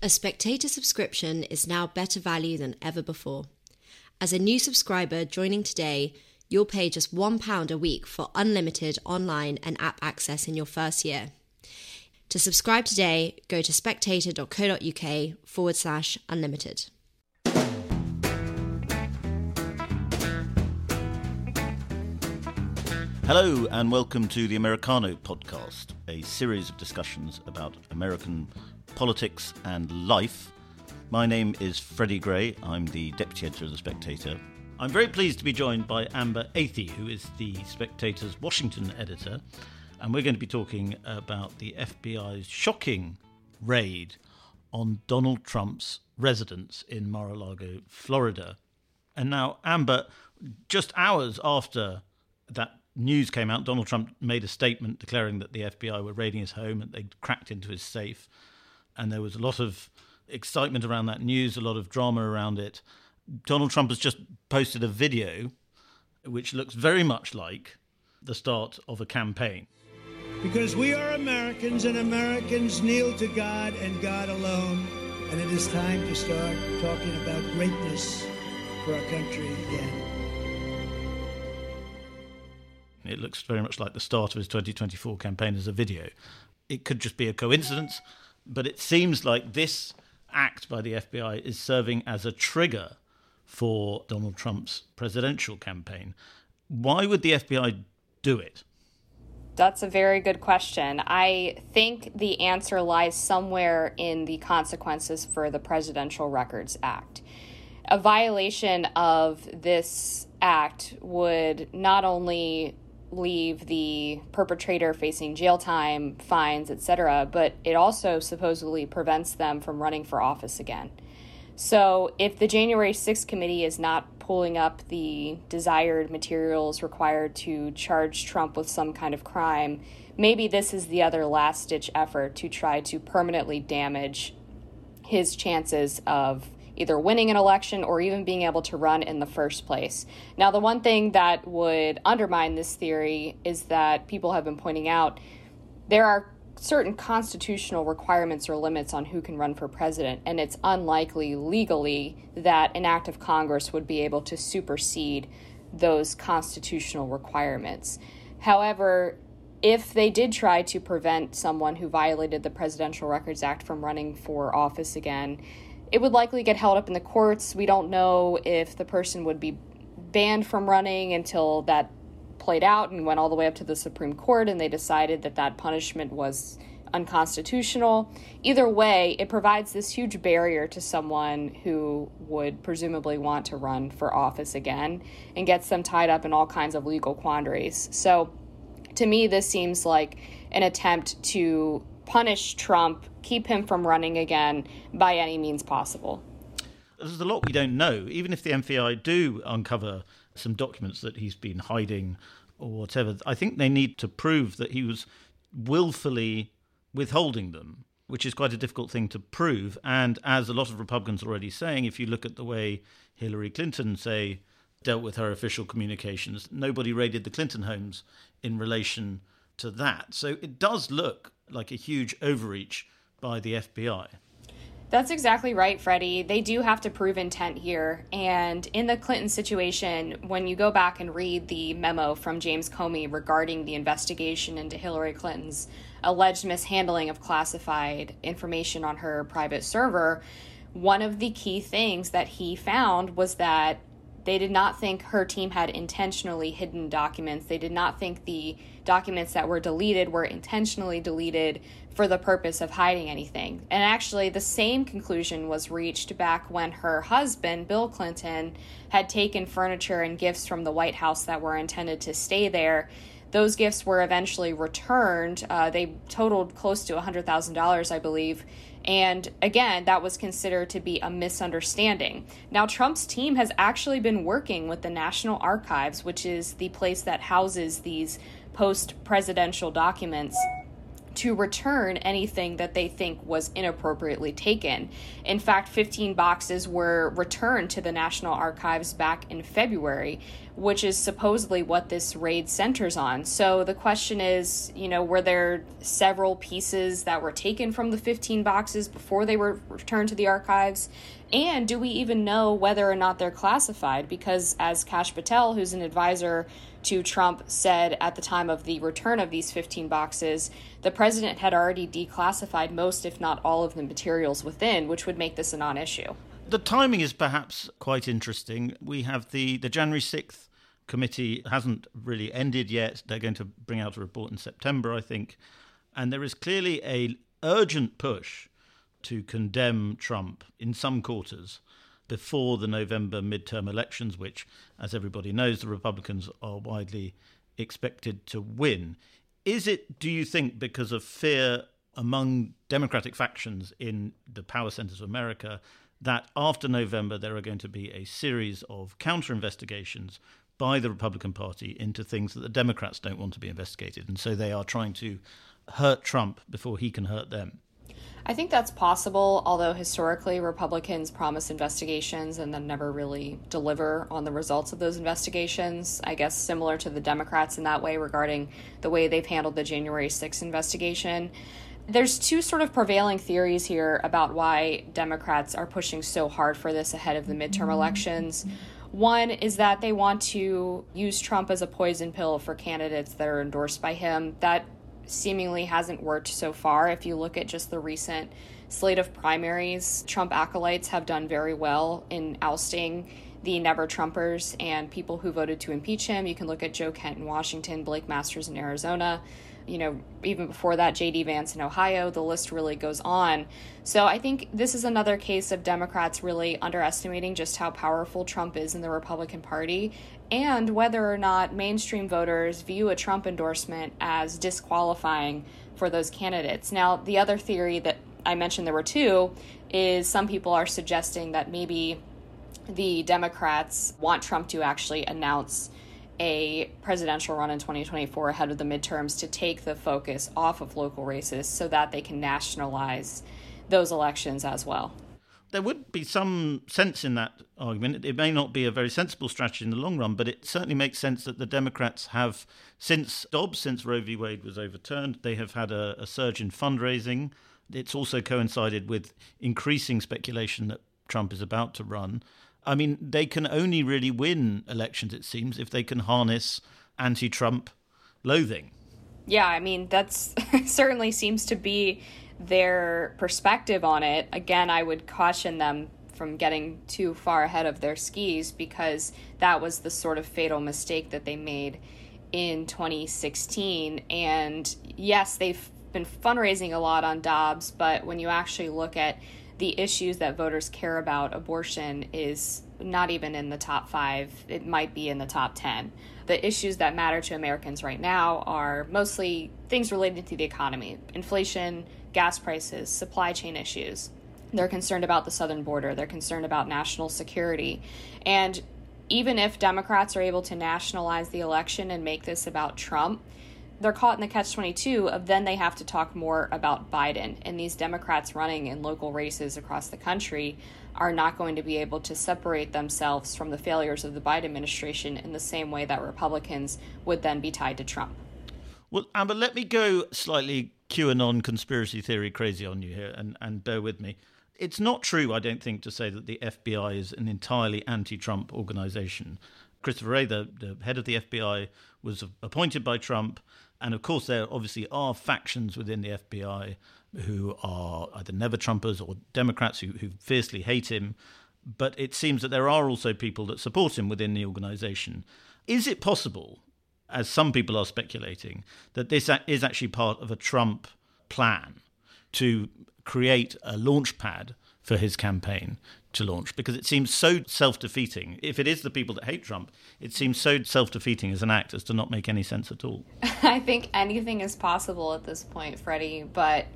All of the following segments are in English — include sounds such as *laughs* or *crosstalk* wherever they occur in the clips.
A spectator subscription is now better value than ever before. As a new subscriber joining today, you'll pay just £1 a week for unlimited online and app access in your first year. To subscribe today, go to spectator.co.uk forward slash unlimited. Hello, and welcome to the Americano podcast, a series of discussions about American politics and life. My name is Freddie Gray. I'm the deputy editor of The Spectator. I'm very pleased to be joined by Amber Athey, who is the Spectator's Washington editor, and we're going to be talking about the FBI's shocking raid on Donald Trump's residence in Mar a Lago, Florida. And now, Amber, just hours after that news came out, Donald Trump made a statement declaring that the FBI were raiding his home and they'd cracked into his safe. And there was a lot of excitement around that news, a lot of drama around it. Donald Trump has just posted a video which looks very much like the start of a campaign. Because we are Americans and Americans kneel to God and God alone. And it is time to start talking about greatness for our country again. It looks very much like the start of his 2024 campaign as a video. It could just be a coincidence, but it seems like this act by the FBI is serving as a trigger for Donald Trump's presidential campaign. Why would the FBI do it? That's a very good question. I think the answer lies somewhere in the consequences for the Presidential Records Act. A violation of this act would not only leave the perpetrator facing jail time, fines, etc., but it also supposedly prevents them from running for office again. So, if the January 6th committee is not pulling up the desired materials required to charge Trump with some kind of crime, maybe this is the other last ditch effort to try to permanently damage his chances of either winning an election or even being able to run in the first place. Now, the one thing that would undermine this theory is that people have been pointing out there are certain constitutional requirements or limits on who can run for president, and it's unlikely legally that an act of Congress would be able to supersede those constitutional requirements. However, if they did try to prevent someone who violated the Presidential Records Act from running for office again, it would likely get held up in the courts. We don't know if the person would be banned from running until that played out and went all the way up to the Supreme Court and they decided that that punishment was unconstitutional. Either way, it provides this huge barrier to someone who would presumably want to run for office again and gets them tied up in all kinds of legal quandaries. So, to me, this seems like an attempt to punish Trump, keep him from running again by any means possible. There's a lot we don't know. Even if the FBI do uncover some documents that he's been hiding or whatever, I think they need to prove that he was willfully withholding them, which is quite a difficult thing to prove. And as a lot of Republicans are already saying, if you look at the way Hillary Clinton, say, dealt with her official communications, nobody raided the Clinton homes in relation to that. So it does look like a huge overreach by the FBI. That's exactly right, Freddie. They do have to prove intent here. And in the Clinton situation, when you go back and read the memo from James Comey regarding the investigation into Hillary Clinton's alleged mishandling of classified information on her private server, one of the key things that he found was that they did not think her team had intentionally hidden documents. They did not think the documents that were deleted were intentionally deleted for the purpose of hiding anything. And actually, the same conclusion was reached back when her husband, Bill Clinton, had taken furniture and gifts from the White House that were intended to stay there. Those gifts were eventually returned. Uh, they totaled close to $100,000, I believe. And again, that was considered to be a misunderstanding. Now, Trump's team has actually been working with the National Archives, which is the place that houses these post presidential documents to return anything that they think was inappropriately taken. In fact, 15 boxes were returned to the National Archives back in February. Which is supposedly what this raid centers on. So the question is, you know, were there several pieces that were taken from the 15 boxes before they were returned to the archives? And do we even know whether or not they're classified? Because as Kash Patel, who's an advisor to Trump, said at the time of the return of these 15 boxes, the president had already declassified most, if not all, of the materials within, which would make this a non issue. The timing is perhaps quite interesting. We have the, the January 6th committee hasn't really ended yet. They're going to bring out a report in September, I think. And there is clearly a urgent push to condemn Trump in some quarters before the November midterm elections, which, as everybody knows, the Republicans are widely expected to win. Is it, do you think, because of fear among Democratic factions in the power centers of America that after November there are going to be a series of counter investigations by the Republican Party into things that the Democrats don't want to be investigated. And so they are trying to hurt Trump before he can hurt them. I think that's possible, although historically Republicans promise investigations and then never really deliver on the results of those investigations. I guess similar to the Democrats in that way regarding the way they've handled the January 6th investigation. There's two sort of prevailing theories here about why Democrats are pushing so hard for this ahead of the midterm elections. One is that they want to use Trump as a poison pill for candidates that are endorsed by him. That seemingly hasn't worked so far. If you look at just the recent slate of primaries, Trump acolytes have done very well in ousting the never Trumpers and people who voted to impeach him. You can look at Joe Kent in Washington, Blake Masters in Arizona you know, even before that, J.D. Vance in Ohio, the list really goes on. So I think this is another case of Democrats really underestimating just how powerful Trump is in the Republican Party and whether or not mainstream voters view a Trump endorsement as disqualifying for those candidates. Now, the other theory that I mentioned there were two is some people are suggesting that maybe the Democrats want Trump to actually announce a presidential run in 2024 ahead of the midterms to take the focus off of local races so that they can nationalize those elections as well. There would be some sense in that argument. It may not be a very sensible strategy in the long run, but it certainly makes sense that the Democrats have, since Dobbs, since Roe v. Wade was overturned, they have had a, a surge in fundraising. It's also coincided with increasing speculation that Trump is about to run. I mean, they can only really win elections, it seems, if they can harness anti Trump loathing. Yeah, I mean, that's *laughs* certainly seems to be their perspective on it. Again, I would caution them from getting too far ahead of their skis because that was the sort of fatal mistake that they made in 2016. And yes, they've been fundraising a lot on Dobbs, but when you actually look at the issues that voters care about, abortion is not even in the top five. It might be in the top 10. The issues that matter to Americans right now are mostly things related to the economy inflation, gas prices, supply chain issues. They're concerned about the southern border, they're concerned about national security. And even if Democrats are able to nationalize the election and make this about Trump, they're caught in the catch 22 of then they have to talk more about Biden. And these Democrats running in local races across the country are not going to be able to separate themselves from the failures of the Biden administration in the same way that Republicans would then be tied to Trump. Well, Amber, let me go slightly QAnon conspiracy theory crazy on you here and, and bear with me. It's not true, I don't think, to say that the FBI is an entirely anti Trump organization. Christopher Wray, the, the head of the FBI, was appointed by Trump and of course, there obviously are factions within the FBI who are either never Trumpers or Democrats who, who fiercely hate him. But it seems that there are also people that support him within the organization. Is it possible, as some people are speculating, that this is actually part of a Trump plan to create a launch pad for his campaign to launch because it seems so self defeating. If it is the people that hate Trump, it seems so self defeating as an act as to not make any sense at all. *laughs* I think anything is possible at this point, Freddie, but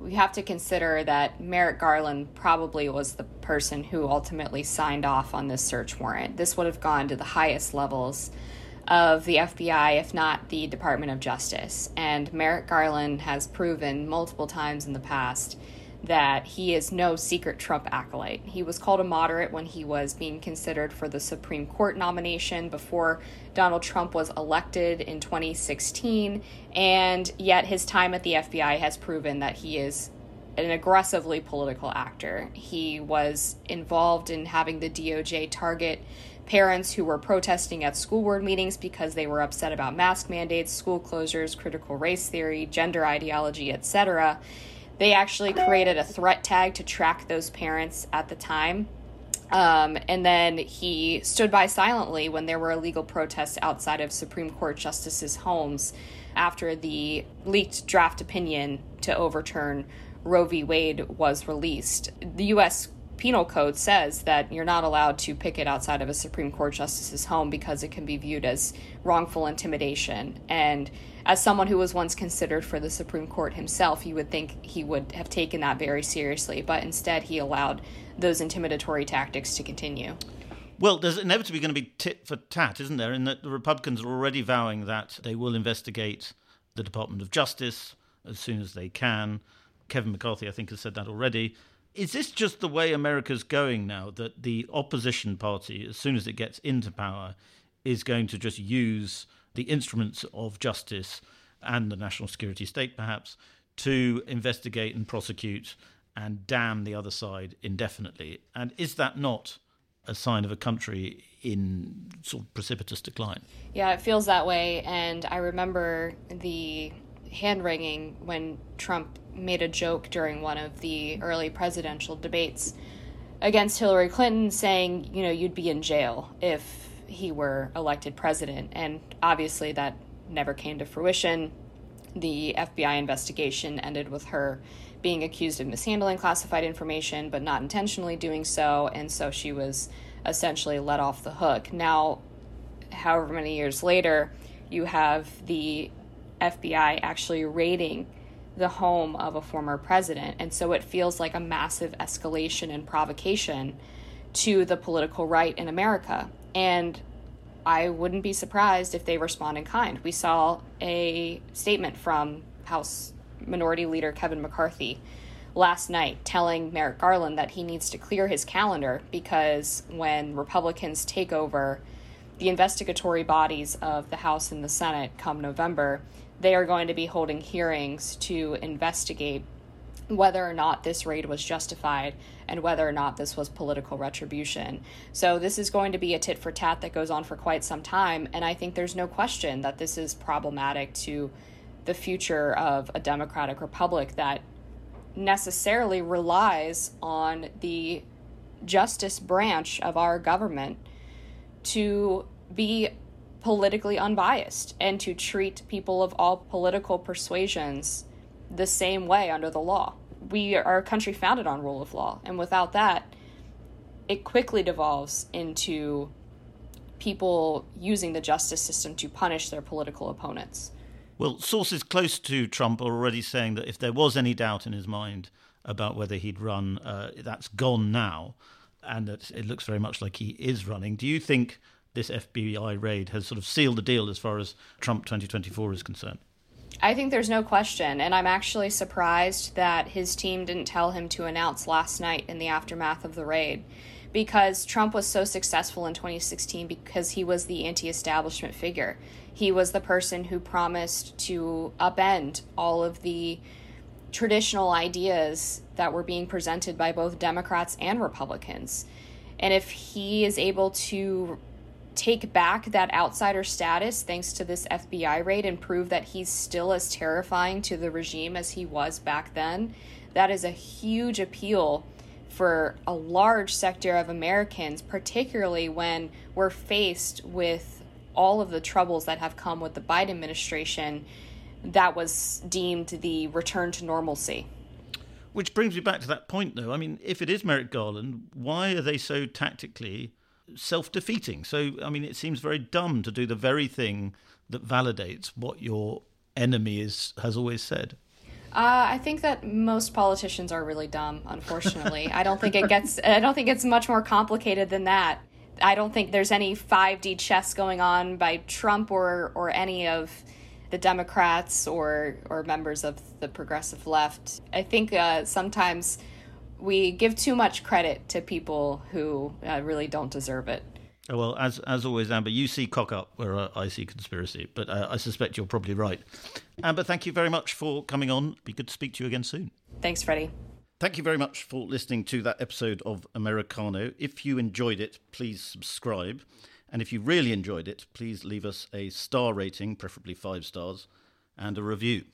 we have to consider that Merrick Garland probably was the person who ultimately signed off on this search warrant. This would have gone to the highest levels of the FBI, if not the Department of Justice. And Merrick Garland has proven multiple times in the past that he is no secret Trump acolyte. He was called a moderate when he was being considered for the Supreme Court nomination before Donald Trump was elected in 2016, and yet his time at the FBI has proven that he is an aggressively political actor. He was involved in having the DOJ target parents who were protesting at school board meetings because they were upset about mask mandates, school closures, critical race theory, gender ideology, etc. They actually created a threat tag to track those parents at the time. Um, and then he stood by silently when there were illegal protests outside of Supreme Court justices' homes after the leaked draft opinion to overturn Roe v. Wade was released. The U.S. Penal Code says that you're not allowed to picket outside of a Supreme Court justice's home because it can be viewed as wrongful intimidation. And as someone who was once considered for the Supreme Court himself, you would think he would have taken that very seriously, but instead he allowed those intimidatory tactics to continue. Well, there's inevitably going to be tit for tat, isn't there? In that the Republicans are already vowing that they will investigate the Department of Justice as soon as they can. Kevin McCarthy, I think, has said that already. Is this just the way America's going now? That the opposition party, as soon as it gets into power, is going to just use the instruments of justice and the national security state, perhaps, to investigate and prosecute and damn the other side indefinitely? And is that not a sign of a country in sort of precipitous decline? Yeah, it feels that way. And I remember the hand wringing when Trump made a joke during one of the early presidential debates against Hillary Clinton, saying, you know, you'd be in jail if he were elected president. And obviously, that never came to fruition. The FBI investigation ended with her being accused of mishandling classified information, but not intentionally doing so. And so she was essentially let off the hook. Now, however many years later, you have the FBI actually raiding the home of a former president. And so it feels like a massive escalation and provocation to the political right in America. And I wouldn't be surprised if they respond in kind. We saw a statement from House Minority Leader Kevin McCarthy last night telling Merrick Garland that he needs to clear his calendar because when Republicans take over the investigatory bodies of the House and the Senate come November, they are going to be holding hearings to investigate whether or not this raid was justified and whether or not this was political retribution. So, this is going to be a tit for tat that goes on for quite some time. And I think there's no question that this is problematic to the future of a democratic republic that necessarily relies on the justice branch of our government to be politically unbiased and to treat people of all political persuasions the same way under the law. We are a country founded on rule of law, and without that, it quickly devolves into people using the justice system to punish their political opponents. Well, sources close to Trump are already saying that if there was any doubt in his mind about whether he'd run, uh, that's gone now, and that it looks very much like he is running. Do you think this FBI raid has sort of sealed the deal as far as Trump 2024 is concerned. I think there's no question, and I'm actually surprised that his team didn't tell him to announce last night in the aftermath of the raid because Trump was so successful in 2016 because he was the anti establishment figure. He was the person who promised to upend all of the traditional ideas that were being presented by both Democrats and Republicans. And if he is able to take back that outsider status thanks to this FBI raid and prove that he's still as terrifying to the regime as he was back then, that is a huge appeal for a large sector of Americans, particularly when we're faced with all of the troubles that have come with the Biden administration that was deemed the return to normalcy. Which brings me back to that point, though. I mean, if it is Merrick Garland, why are they so tactically self defeating. So, I mean, it seems very dumb to do the very thing that validates what your enemy is, has always said. Uh, I think that most politicians are really dumb. Unfortunately, I don't think it gets. I don't think it's much more complicated than that. I don't think there's any 5D chess going on by Trump or or any of the Democrats or or members of the progressive left. I think uh, sometimes we give too much credit to people who uh, really don't deserve it. Oh, well, as as always, Amber, you see cock up where I see conspiracy, but uh, I suspect you're probably right. Amber, thank you very much for coming on. Be good to speak to you again soon. Thanks, Freddie. Thank you very much for listening to that episode of Americano. If you enjoyed it, please subscribe. And if you really enjoyed it, please leave us a star rating, preferably five stars, and a review.